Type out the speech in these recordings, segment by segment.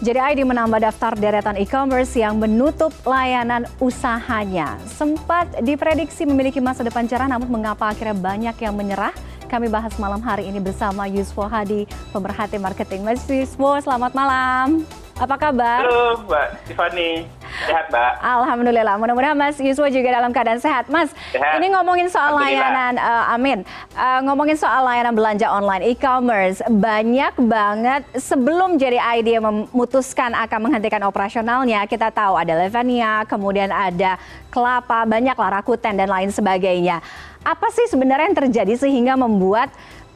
JDID menambah daftar deretan e-commerce yang menutup layanan usahanya. Sempat diprediksi memiliki masa depan cerah, namun mengapa akhirnya banyak yang menyerah? Kami bahas malam hari ini bersama Yuswo Hadi, pemerhati marketing. Mas Yuswo, selamat malam. Apa kabar? Halo Mbak Tiffany, sehat Mbak? Alhamdulillah, mudah-mudahan Mas Yuswo juga dalam keadaan sehat. Mas, sehat. ini ngomongin soal layanan, uh, amin, uh, ngomongin soal layanan belanja online, e-commerce, banyak banget sebelum jadi ID memutuskan akan menghentikan operasionalnya, kita tahu ada Levania, kemudian ada Kelapa, banyak lah Rakuten dan lain sebagainya. Apa sih sebenarnya yang terjadi sehingga membuat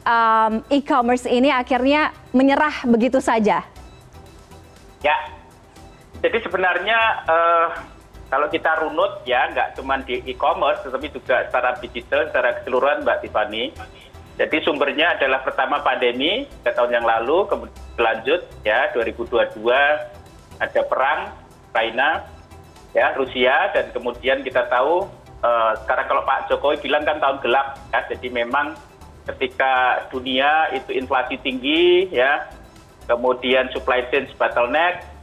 um, e-commerce ini akhirnya menyerah begitu saja? Ya, jadi sebenarnya uh, kalau kita runut ya nggak cuma di e-commerce tetapi juga secara digital secara keseluruhan Mbak Tiffany. Jadi sumbernya adalah pertama pandemi ke tahun yang lalu, kemudian lanjut ya 2022 ada perang China ya Rusia dan kemudian kita tahu uh, sekarang kalau Pak Jokowi bilang kan tahun gelap ya jadi memang ketika dunia itu inflasi tinggi ya kemudian supply chain bottleneck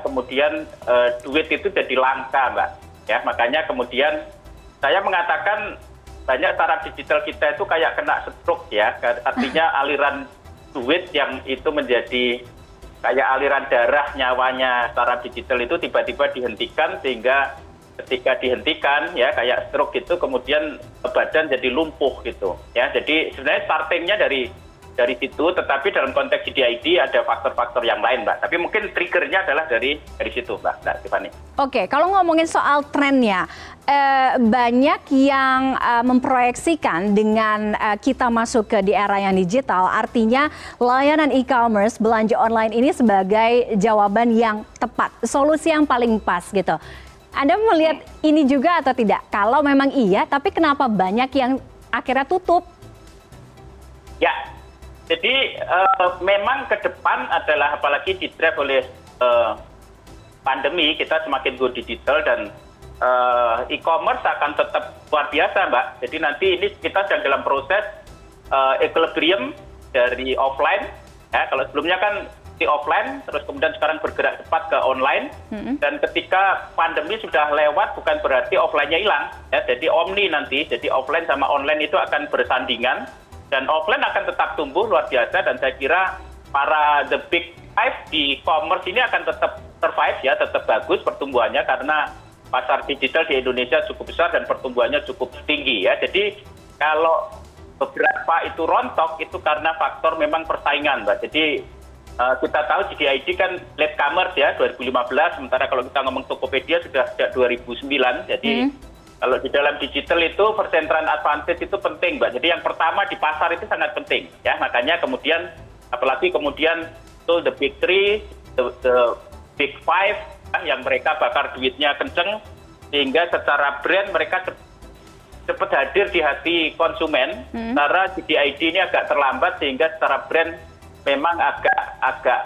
kemudian uh, duit itu jadi langka mbak. Ya makanya kemudian saya mengatakan banyak startup digital kita itu kayak kena stroke ya. Artinya aliran duit yang itu menjadi kayak aliran darah nyawanya startup digital itu tiba-tiba dihentikan sehingga ketika dihentikan ya kayak stroke itu kemudian badan jadi lumpuh gitu ya. Jadi sebenarnya startingnya dari dari situ tetapi dalam konteks GDID ada faktor-faktor yang lain mbak tapi mungkin triggernya adalah dari dari situ mbak mbak Tiffany oke kalau ngomongin soal trennya eh, banyak yang eh, memproyeksikan dengan eh, kita masuk ke di era yang digital artinya layanan e-commerce belanja online ini sebagai jawaban yang tepat solusi yang paling pas gitu anda melihat ini juga atau tidak? Kalau memang iya, tapi kenapa banyak yang akhirnya tutup? Ya, jadi eh, memang ke depan adalah apalagi di drive oleh eh, pandemi kita semakin go digital dan eh, e-commerce akan tetap luar biasa mbak. Jadi nanti ini kita sedang dalam proses equilibrium dari offline. Ya kalau sebelumnya kan di offline terus kemudian sekarang bergerak cepat ke online. Dan ketika pandemi sudah lewat bukan berarti offline-nya hilang. Ya jadi omni nanti jadi offline sama online itu akan bersandingan dan offline akan tetap tumbuh luar biasa. Dan saya kira para the big five di commerce ini akan tetap survive ya tetap bagus pertumbuhannya karena pasar digital di Indonesia cukup besar dan pertumbuhannya cukup tinggi ya. Jadi kalau beberapa itu rontok itu karena faktor memang persaingan mbak. Jadi uh, kita tahu GDID kan late commerce ya 2015 sementara kalau kita ngomong Tokopedia sudah sejak 2009 jadi hmm kalau di dalam digital itu persentraan advantage itu penting mbak jadi yang pertama di pasar itu sangat penting ya makanya kemudian apalagi kemudian itu the big three the, the big five ya, yang mereka bakar duitnya kenceng sehingga secara brand mereka cepat hadir di hati konsumen hmm. secara GDID ini agak terlambat sehingga secara brand memang agak agak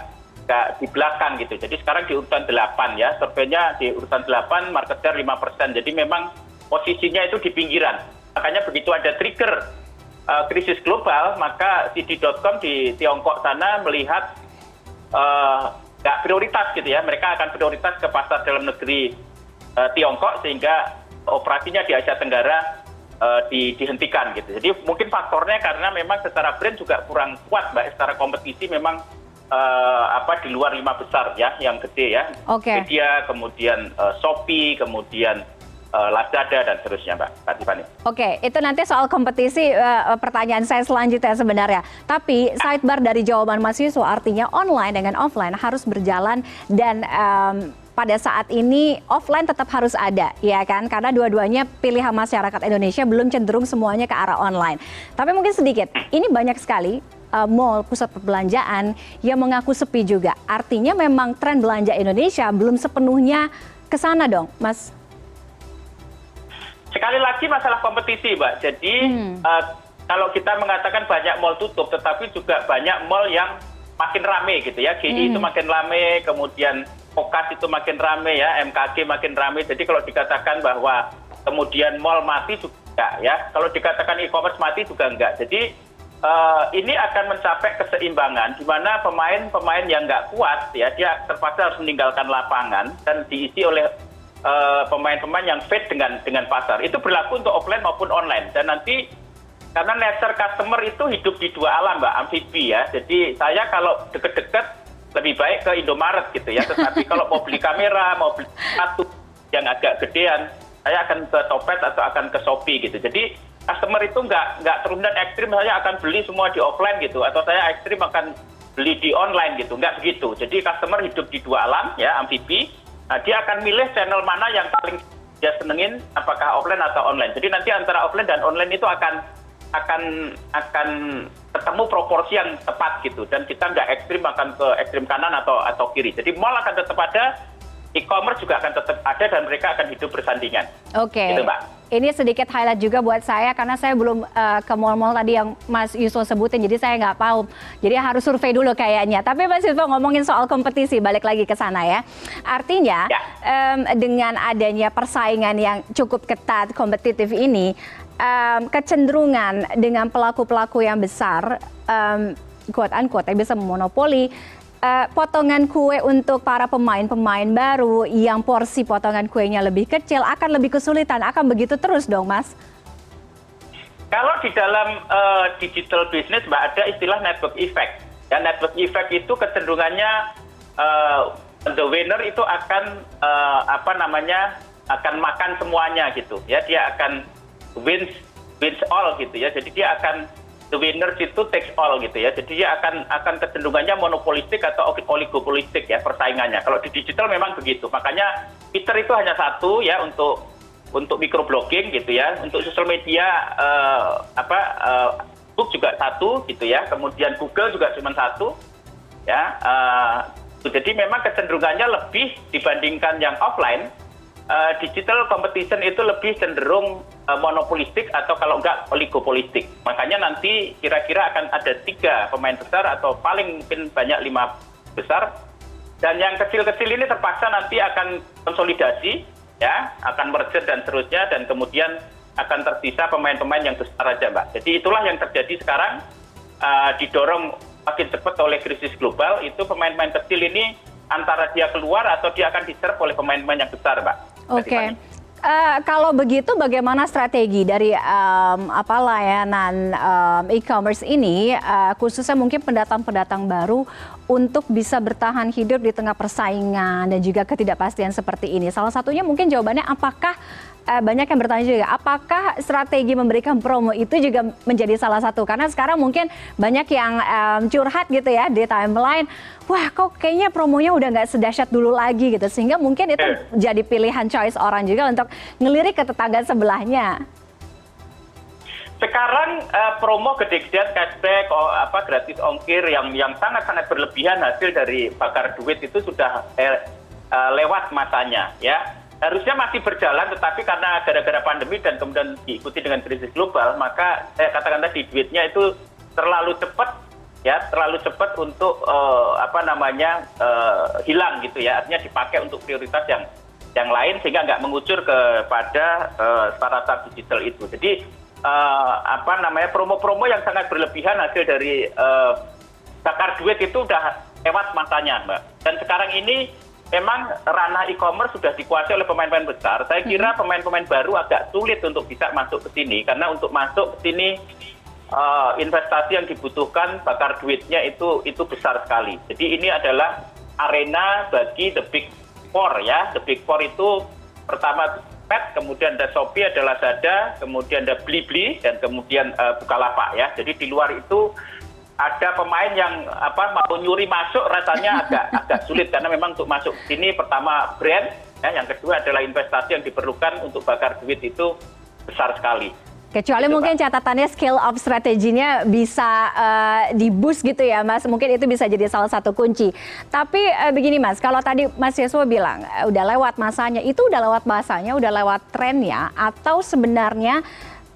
agak di belakang gitu. Jadi sekarang di urutan 8 ya, surveinya di urutan 8, market share 5%. Jadi memang posisinya itu di pinggiran. Makanya begitu ada trigger uh, krisis global maka cd.com di tiongkok sana melihat uh, nggak prioritas gitu ya. Mereka akan prioritas ke pasar dalam negeri uh, tiongkok sehingga operasinya di asia tenggara uh, di, dihentikan gitu. Jadi mungkin faktornya karena memang secara brand juga kurang kuat mbak. Secara kompetisi memang uh, apa di luar lima besar ya yang gede ya. Okay. media kemudian uh, shopee kemudian uh, Lazada dan seterusnya Mbak Tiffany. Oke, itu nanti soal kompetisi uh, pertanyaan saya selanjutnya sebenarnya. Tapi sidebar dari jawaban Mas Yusuf artinya online dengan offline harus berjalan dan um, pada saat ini offline tetap harus ada, ya kan? Karena dua-duanya pilihan masyarakat Indonesia belum cenderung semuanya ke arah online. Tapi mungkin sedikit, ini banyak sekali uh, mall, pusat perbelanjaan yang mengaku sepi juga. Artinya memang tren belanja Indonesia belum sepenuhnya ke sana dong, Mas sekali lagi masalah kompetisi mbak jadi hmm. uh, kalau kita mengatakan banyak mall tutup tetapi juga banyak mall yang makin rame gitu ya GI hmm. itu makin rame kemudian Pokas itu makin rame ya MKG makin rame jadi kalau dikatakan bahwa kemudian mall mati juga ya kalau dikatakan e-commerce mati juga enggak jadi uh, ini akan mencapai keseimbangan di mana pemain-pemain yang nggak kuat ya dia terpaksa harus meninggalkan lapangan dan diisi oleh pemain-pemain yang fit dengan dengan pasar. Itu berlaku untuk offline maupun online dan nanti karena nature customer itu hidup di dua alam mbak amfibi ya. Jadi saya kalau deket-deket lebih baik ke Indomaret gitu ya. Tetapi kalau mau beli kamera, mau beli satu yang agak gedean, saya akan ke Topet atau akan ke Shopee gitu. Jadi customer itu nggak nggak terundang ekstrim saya akan beli semua di offline gitu atau saya ekstrim akan beli di online gitu nggak begitu jadi customer hidup di dua alam ya amfibi dia akan milih channel mana yang paling dia senengin apakah offline atau online jadi nanti antara offline dan online itu akan akan akan ketemu proporsi yang tepat gitu dan kita nggak ekstrim akan ke ekstrim kanan atau atau kiri jadi mall akan tetap ada e-commerce juga akan tetap ada dan mereka akan hidup bersandingan. Oke. Okay. Gitu, Mbak. Ini sedikit highlight juga buat saya karena saya belum uh, ke mall-mall tadi yang Mas Yusuf sebutin, jadi saya nggak tahu. Jadi harus survei dulu kayaknya. Tapi Mas Yusuf ngomongin soal kompetisi, balik lagi ke sana ya. Artinya ya. Um, dengan adanya persaingan yang cukup ketat, kompetitif ini, um, kecenderungan dengan pelaku-pelaku yang besar, um, quote unquote, yang bisa memonopoli uh, potongan kue untuk para pemain-pemain baru yang porsi potongan kuenya lebih kecil akan lebih kesulitan. Akan begitu terus dong, Mas? Kalau di dalam uh, digital business, Mbak, ada istilah network effect. Ya, network effect itu kecenderungannya uh, the winner itu akan uh, apa namanya akan makan semuanya gitu ya dia akan wins wins all gitu ya jadi dia akan the winners itu takes all gitu ya. Jadi dia akan akan kecenderungannya monopolistik atau oligopolistik ya persaingannya. Kalau di digital memang begitu. Makanya Twitter itu hanya satu ya untuk untuk microblogging gitu ya. Untuk sosial media uh, apa uh, juga satu gitu ya. Kemudian Google juga cuma satu ya. Uh, jadi memang kecenderungannya lebih dibandingkan yang offline digital competition itu lebih cenderung uh, monopolistik atau kalau enggak oligopolistik. Makanya nanti kira-kira akan ada tiga pemain besar atau paling mungkin banyak lima besar. Dan yang kecil-kecil ini terpaksa nanti akan konsolidasi, ya, akan merger dan seterusnya, dan kemudian akan tersisa pemain-pemain yang besar aja, Mbak. Jadi itulah yang terjadi sekarang, uh, didorong makin cepat oleh krisis global, itu pemain-pemain kecil ini antara dia keluar atau dia akan diserap oleh pemain-pemain yang besar, Mbak. Oke. Okay. Uh, kalau begitu bagaimana strategi dari um, apa layanan um, e-commerce ini uh, khususnya mungkin pendatang-pendatang baru untuk bisa bertahan hidup di tengah persaingan dan juga ketidakpastian seperti ini. Salah satunya mungkin jawabannya apakah banyak yang bertanya juga apakah strategi memberikan promo itu juga menjadi salah satu? Karena sekarang mungkin banyak yang um, curhat gitu ya di timeline wah kok kayaknya promonya udah nggak sedahsyat dulu lagi gitu. Sehingga mungkin itu eh. jadi pilihan choice orang juga untuk ngelirik ke tetangga sebelahnya. Sekarang uh, promo gede-gedean cashback oh, apa gratis ongkir yang yang sangat-sangat berlebihan hasil dari bakar duit itu sudah eh, uh, lewat masanya ya harusnya masih berjalan tetapi karena gara-gara pandemi dan kemudian diikuti dengan krisis global maka saya katakan tadi duitnya itu terlalu cepat ya terlalu cepat untuk uh, apa namanya uh, hilang gitu ya. Artinya dipakai untuk prioritas yang yang lain sehingga nggak mengucur kepada uh, startup digital itu. Jadi uh, apa namanya promo-promo yang sangat berlebihan hasil dari uh, bakar duit itu udah lewat masanya mbak. Dan sekarang ini memang ranah e-commerce sudah dikuasai oleh pemain-pemain besar. Saya kira hmm. pemain-pemain baru agak sulit untuk bisa masuk ke sini karena untuk masuk ke sini uh, investasi yang dibutuhkan bakar duitnya itu itu besar sekali. Jadi ini adalah arena bagi the big four ya. The big four itu pertama Pet, kemudian ada Shopee, ada Lazada, kemudian ada Blibli dan kemudian uh, Bukalapak ya. Jadi di luar itu ada pemain yang apa mau nyuri masuk rasanya agak agak sulit karena memang untuk masuk sini pertama brand ya yang kedua adalah investasi yang diperlukan untuk bakar duit itu besar sekali. Kecuali gitu, mungkin Pak. catatannya skill of strateginya bisa uh, di boost gitu ya Mas, mungkin itu bisa jadi salah satu kunci. Tapi uh, begini Mas, kalau tadi Mas Yeswo bilang uh, udah lewat masanya, itu udah lewat masanya, udah lewat trennya, atau sebenarnya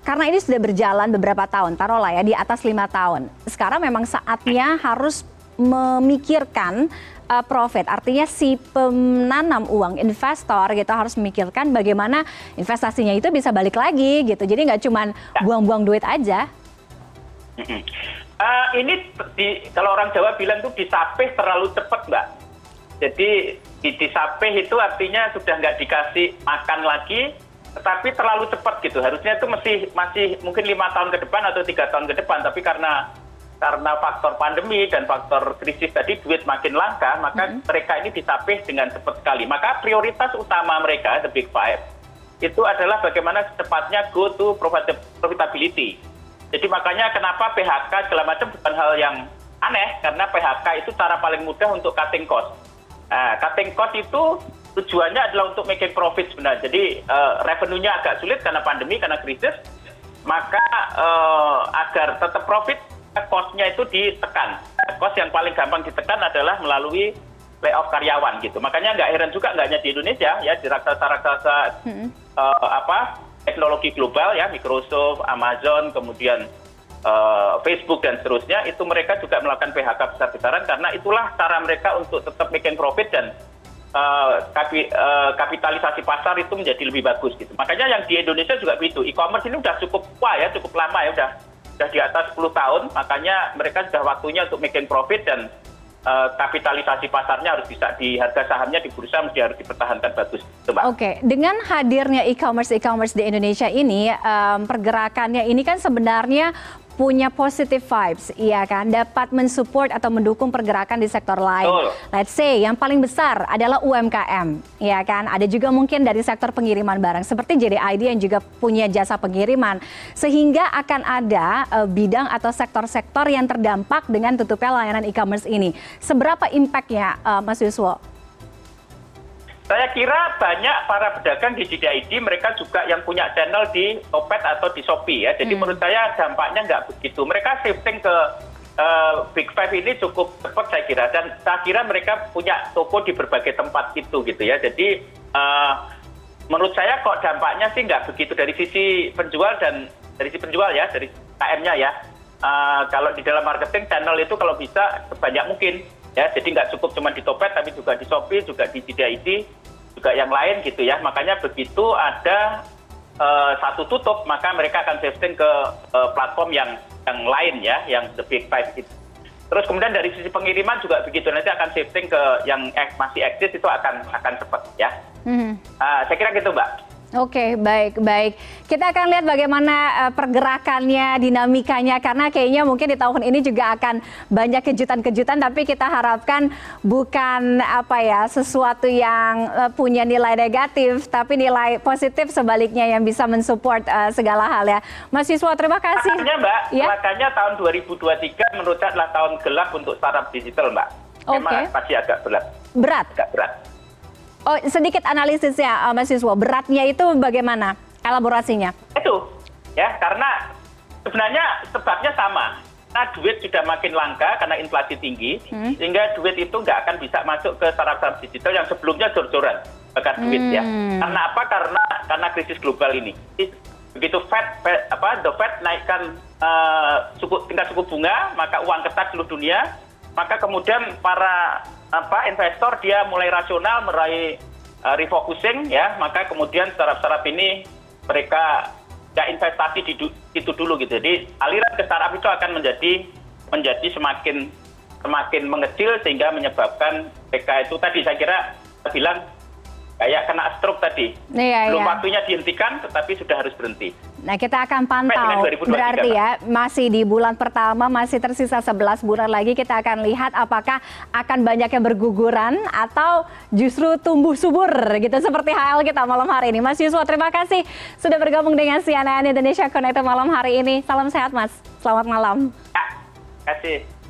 karena ini sudah berjalan beberapa tahun, taruhlah ya di atas lima tahun. Sekarang memang saatnya harus memikirkan uh, profit. Artinya si penanam uang, investor gitu harus memikirkan bagaimana investasinya itu bisa balik lagi gitu. Jadi nggak cuma buang-buang duit aja. Uh, ini di, kalau orang Jawa bilang tuh disapih terlalu cepat mbak. Jadi di disapih itu artinya sudah nggak dikasih makan lagi, tetapi terlalu cepat gitu. Harusnya itu masih masih mungkin lima tahun ke depan atau tiga tahun ke depan, tapi karena karena faktor pandemi dan faktor krisis tadi duit makin langka, maka mm -hmm. mereka ini disapih dengan cepat sekali. Maka prioritas utama mereka, the big five, itu adalah bagaimana secepatnya go to profitability jadi makanya kenapa phk segala macam bukan hal yang aneh karena phk itu cara paling mudah untuk cutting cost nah cutting cost itu tujuannya adalah untuk making profit sebenarnya. Jadi uh, revenue-nya agak sulit karena pandemi karena krisis. Maka uh, agar tetap profit cost-nya itu ditekan. Cost yang paling gampang ditekan adalah melalui layoff karyawan gitu. Makanya nggak heran juga nggak hanya di Indonesia ya di raksasa-raksasa hmm. uh, apa teknologi global ya Microsoft, Amazon, kemudian uh, Facebook dan seterusnya itu mereka juga melakukan PHK besar-besaran karena itulah cara mereka untuk tetap making profit dan kapitalisasi pasar itu menjadi lebih bagus gitu. Makanya yang di Indonesia juga begitu. E-commerce ini sudah cukup wah ya, cukup lama ya, sudah sudah di atas 10 tahun, makanya mereka sudah waktunya untuk making profit dan Eh, kapitalisasi pasarnya harus bisa di harga sahamnya di bursa mesti harus dipertahankan bagus. Oke, okay. dengan hadirnya e-commerce e-commerce di Indonesia ini um, pergerakannya ini kan sebenarnya punya positive vibes, iya kan? Dapat mensupport atau mendukung pergerakan di sektor lain. Oh. Let's say yang paling besar adalah UMKM, iya kan? Ada juga mungkin dari sektor pengiriman barang seperti JDID yang juga punya jasa pengiriman, sehingga akan ada uh, bidang atau sektor-sektor yang terdampak dengan tutupnya layanan e-commerce ini. Seberapa impactnya, uh, Mas Yuswo? Saya kira banyak para pedagang di JDID mereka juga yang punya channel di Topet atau di Shopee ya. Jadi hmm. menurut saya dampaknya nggak begitu. Mereka shifting ke uh, Big Five ini cukup cepat saya kira. Dan saya kira mereka punya toko di berbagai tempat itu gitu ya. Jadi uh, menurut saya kok dampaknya sih nggak begitu dari sisi penjual dan dari sisi penjual ya, dari KM-nya ya. Uh, kalau di dalam marketing channel itu kalau bisa sebanyak mungkin ya jadi nggak cukup cuma di topet tapi juga di shopee juga di JDID juga yang lain gitu ya. Makanya begitu ada uh, satu tutup maka mereka akan shifting ke uh, platform yang yang lain ya yang the big five itu. Terus kemudian dari sisi pengiriman juga begitu nanti akan shifting ke yang masih eksis itu akan akan cepat ya. Mm -hmm. uh, saya kira gitu mbak Oke, baik, baik. Kita akan lihat bagaimana uh, pergerakannya, dinamikanya, karena kayaknya mungkin di tahun ini juga akan banyak kejutan-kejutan, tapi kita harapkan bukan apa ya sesuatu yang uh, punya nilai negatif, tapi nilai positif sebaliknya yang bisa mensupport uh, segala hal ya. Mas Yuswa, terima kasih. Makanya Mbak, ya? makanya tahun 2023 menurut saya adalah tahun gelap untuk startup digital Mbak. Memang okay. pasti agak berat. Berat? Agak berat oh sedikit analisisnya uh, Mas Yuswo, beratnya itu bagaimana elaborasinya? Itu, ya karena sebenarnya sebabnya sama. Nah, duit sudah makin langka karena inflasi tinggi, hmm. sehingga duit itu nggak akan bisa masuk ke startup digital yang sebelumnya jor-joran bakar duit ya. hmm. ya. Karena apa? Karena karena krisis global ini. Begitu Fed, Fed apa the Fed naikkan uh, suku, tingkat suku bunga, maka uang kertas seluruh dunia, maka kemudian para apa investor dia mulai rasional meraih uh, refocusing ya. Maka kemudian startup-startup ini mereka nggak investasi di itu dulu gitu. Jadi aliran ke startup itu akan menjadi menjadi semakin semakin mengecil sehingga menyebabkan mereka itu tadi saya kira saya bilang kayak kena stroke tadi. Iya, Belum iya. waktunya dihentikan, tetapi sudah harus berhenti. Nah, kita akan pantau. Berarti ya, masih di bulan pertama, masih tersisa 11 bulan lagi, kita akan lihat apakah akan banyak yang berguguran atau justru tumbuh subur gitu seperti HL kita malam hari ini. Mas Yuswo, terima kasih sudah bergabung dengan CNN Indonesia Connected malam hari ini. Salam sehat, Mas. Selamat malam. Ya, kasih.